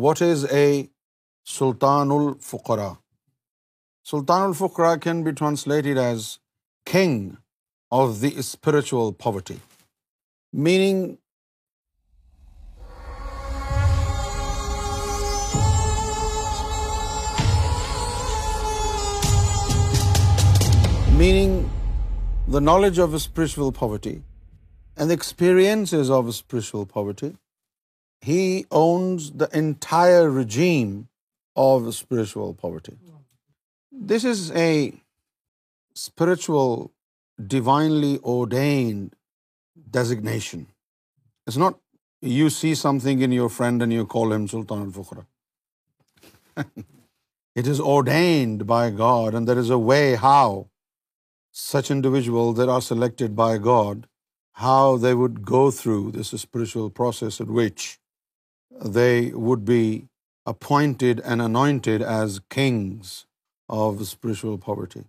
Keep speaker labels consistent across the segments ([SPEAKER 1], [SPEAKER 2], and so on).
[SPEAKER 1] What is a Sultan al Fuqara Sultan al Fuqara can be translated as king of the spiritual poverty meaning meaning the knowledge of spiritual poverty and experience of spiritual poverty he owns the entire regime of spiritual poverty. This is a spiritual, divinely ordained designation. It's not you see something in your friend and you call him Sultan al-Fuqra. It is ordained by God, and there is a way how such individuals that are selected by God, how they would go through this spiritual process at which they would be appointed and anointed as kings of spiritual poverty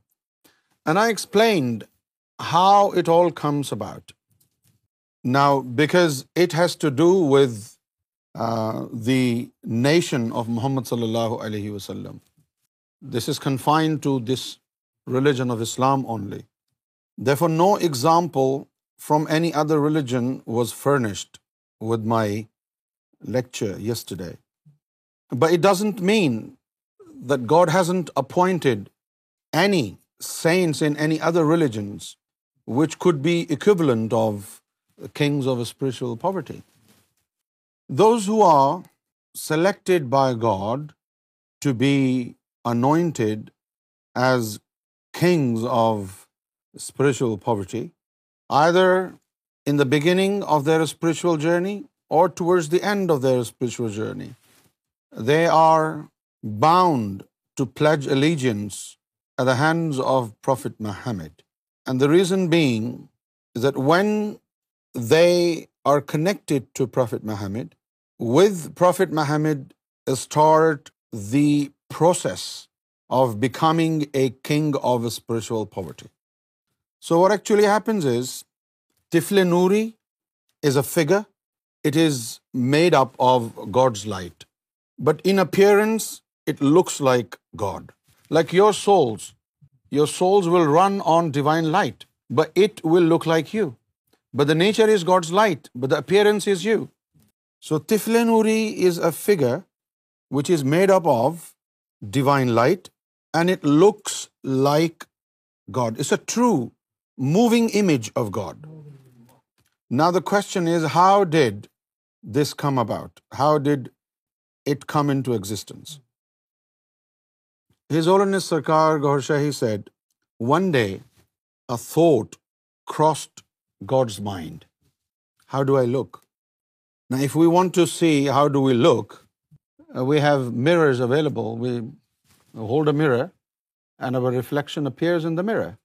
[SPEAKER 1] and I explained how it all comes about now because it has to do with the nation of Muhammad صلی اللہ علیہ وسلم this is confined to this religion of Islam only therefore no example from any other religion was furnished with my lecture yesterday. But it doesn't mean that God hasn't appointed any saints in any other religions which could be equivalent of kings of spiritual poverty. Those who are selected by God to be anointed as kings of spiritual poverty, either in the beginning of their spiritual journey or towards the end of their spiritual journey, they are bound to pledge allegiance at the hands of Prophet Muhammad. And the reason being is that when they are connected to Prophet Muhammad, with Prophet Muhammad start the process of becoming a king of spiritual poverty. So what actually happens is, Tifl-e Nuri is a figure it is made up of God's light. But in appearance, it looks like God. Like your souls will run on divine light, but it will look like you. But the nature is God's light, but the appearance is you. So Tifle Nuri is a figure which is made up of divine light, and it looks like God. It's a true moving image of God. Now the question is, how did this come about? How did it come into existence? Hmm. His Holiness Sarkar Gaur Shahi said, one day a thought crossed God's mind. How do I look? Now, if we want to see how do we look, uh, we have mirrors available. We hold a mirror and our reflection appears in the mirror.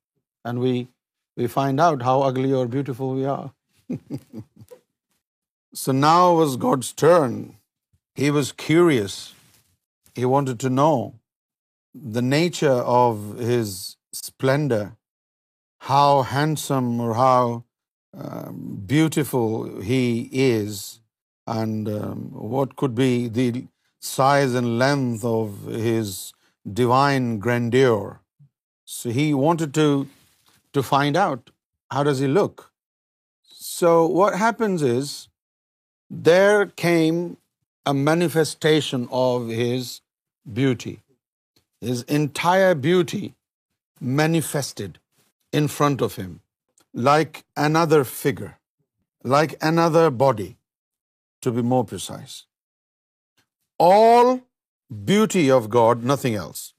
[SPEAKER 1] And we find out how ugly or beautiful we are. So now was God's turn. He was curious. He wanted to know the nature of his splendor, how handsome or how um, beautiful he is, and um, what could be the size and length of his divine grandeur. So he wanted to find out, how does he look? So what happens is, there came a manifestation of his beauty. His entire beauty manifested in front of him, like another figure, like another body, to be more precise. All beauty of God, nothing else.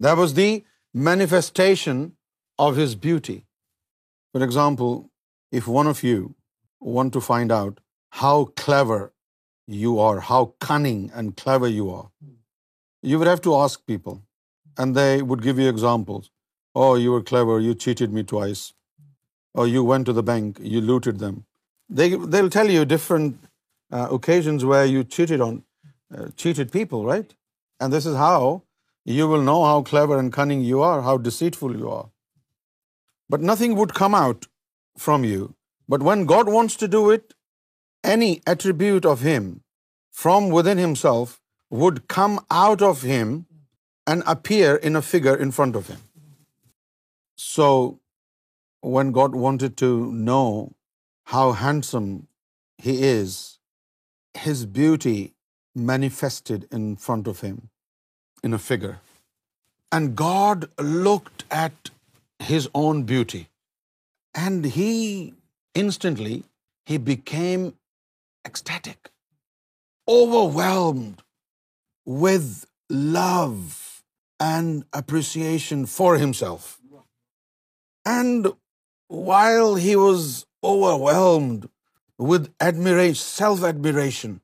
[SPEAKER 1] That was the manifestation of his beauty. For example, if one of you want to find out how clever you are, how cunning and clever you are. You would have to ask people, and they would give you examples. Oh, you were clever, you cheated me twice. Or oh, you went to the bank, you looted them. They'll tell you different uh, occasions where you uh, cheated people, right? And this is how you will know how clever and cunning you are, how deceitful you are. But nothing would come out from you. But when God wants to do it, any attribute of him from within himself would come out of him and appear in a figure in front of him. So when God wanted to know how handsome he is, his beauty manifested in front of him in a figure. And God looked at his own beauty, and he instantly became ecstatic, overwhelmed with love and appreciation for himself. And while he was overwhelmed with admiration, self-admiration,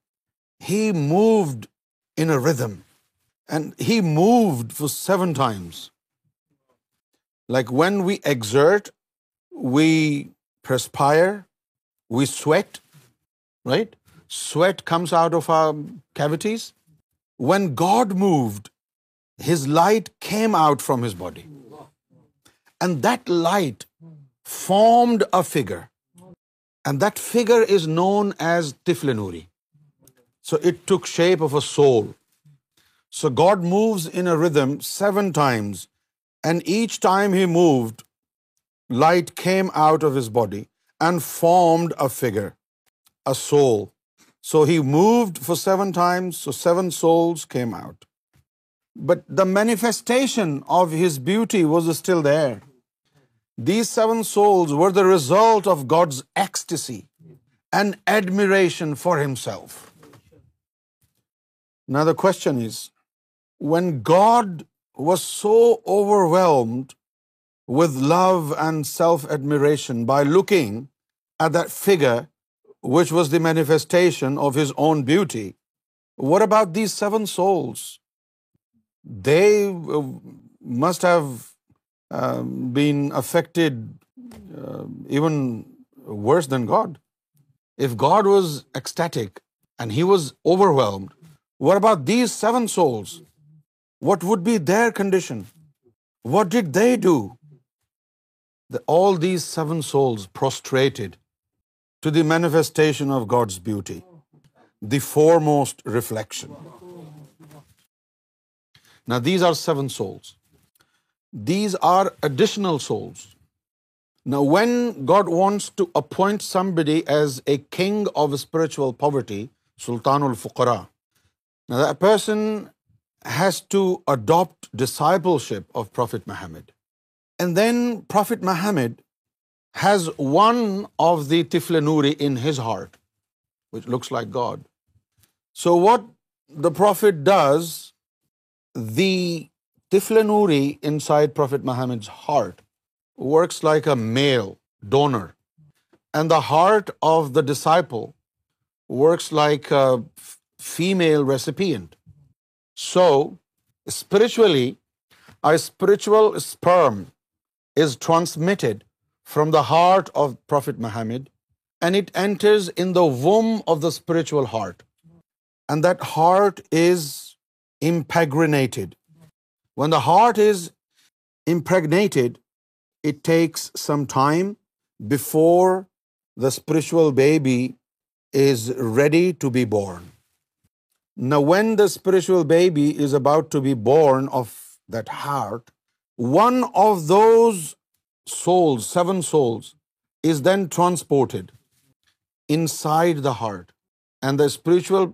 [SPEAKER 1] he moved in a rhythm. And he moved for 7 times. Like when we exert, we perspire, we sweat, right? Sweat comes out of our cavities. When God moved, His light came out from His body. And that light formed a figure. And that figure is known as Tiflinuri. So it took shape of a soul. So God moves in a rhythm 7 times. And each time He moved, light came out of His body and formed a figure a soul. So he moved for 7 times, so 7 souls came out. But the manifestation of his beauty was still there. These 7 souls were the result of God's ecstasy and admiration for himself. Now the question is, when God was so overwhelmed with love and self-admiration by looking at that figure which was the manifestation of his own beauty. What about these 7 souls? They uh, must have um, been affected uh, even worse than God. If God was ecstatic and he was overwhelmed, what about these 7 souls? What would be their condition? What did they do? All these 7 souls prostrated to the manifestation of God's beauty the foremost reflection نا these are seven souls these are additional souls نا when God wants to appoint somebody as a king of spiritual poverty Sultan al Fuqara person has to adopt discipleship of prophet Muhammad and then prophet Muhammad has one of the Tifl Nuri in his heart, which looks like God. So what the Prophet does, the Tifl Nuri inside Prophet Muhammad's heart works like a male donor, and the heart of the disciple works like a female recipient. So spiritually, a spiritual sperm is transmitted from the heart of Prophet Muhammad, and it enters in the womb of the spiritual heart. And that heart is impregnated. When the heart is impregnated, it takes some time before the spiritual baby is ready to be born. Now, when the spiritual baby is about to be born of that heart, one of those souls, seven souls, is then transported inside the heart. And the spiritual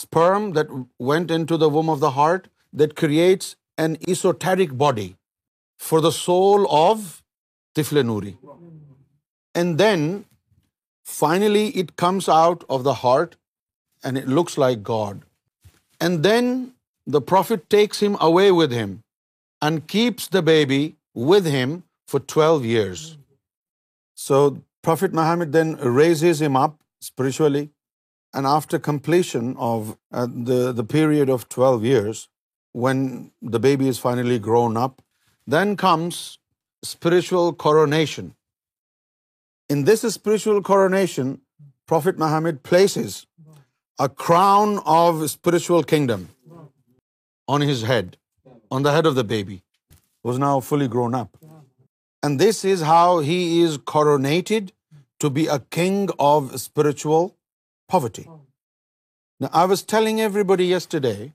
[SPEAKER 1] sperm that went into the womb of the heart, that creates an esoteric body for the soul of Tifle Noori. And then finally it comes out of the heart and it looks like God. And then the Prophet takes him away with him and keeps the baby with him for 12 years. So Prophet Muhammad then raises him up spiritually, and after completion of uh, the period of 12 years, when the baby is finally grown up, then comes spiritual coronation. In this spiritual coronation, Prophet Muhammad places a crown of spiritual kingdom on his head, on the head of the baby, who is now fully grown up. And this is how he is coronated to be a king of spiritual poverty. Now, I was telling everybody yesterday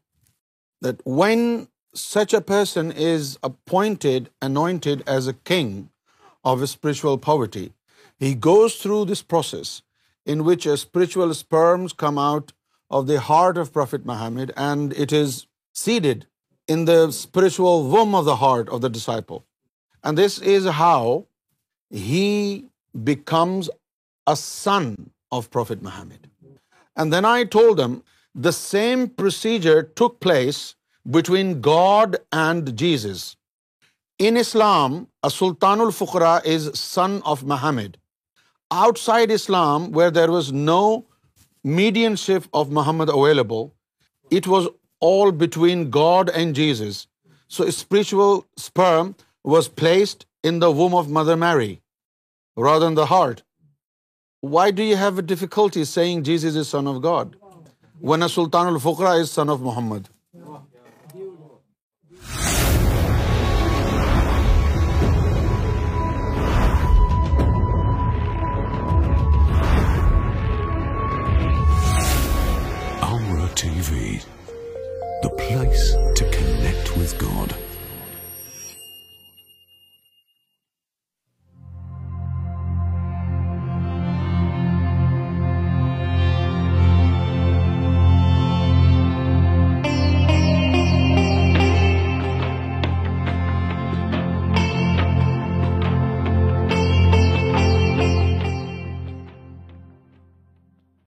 [SPEAKER 1] that when such a person is appointed, anointed as a king of spiritual poverty, he goes through this process in which a spiritual sperms come out of the heart of Prophet Muhammad, and it is seeded in the spiritual womb of the heart of the disciple. And this is how he becomes a son of Prophet Muhammad. And then I told them the same procedure took place between God and Jesus. In Islam, a Sultanul Fuqara is son of Muhammad. Outside Islam, where there was no mediumship of Muhammad available, it was all between God and Jesus. So spiritual sperm was placed in the womb of mother Mary run the heart why do you have difficulty seeing Jesus is is son of God
[SPEAKER 2] when a Sultan al Fuqara is son of Muhammad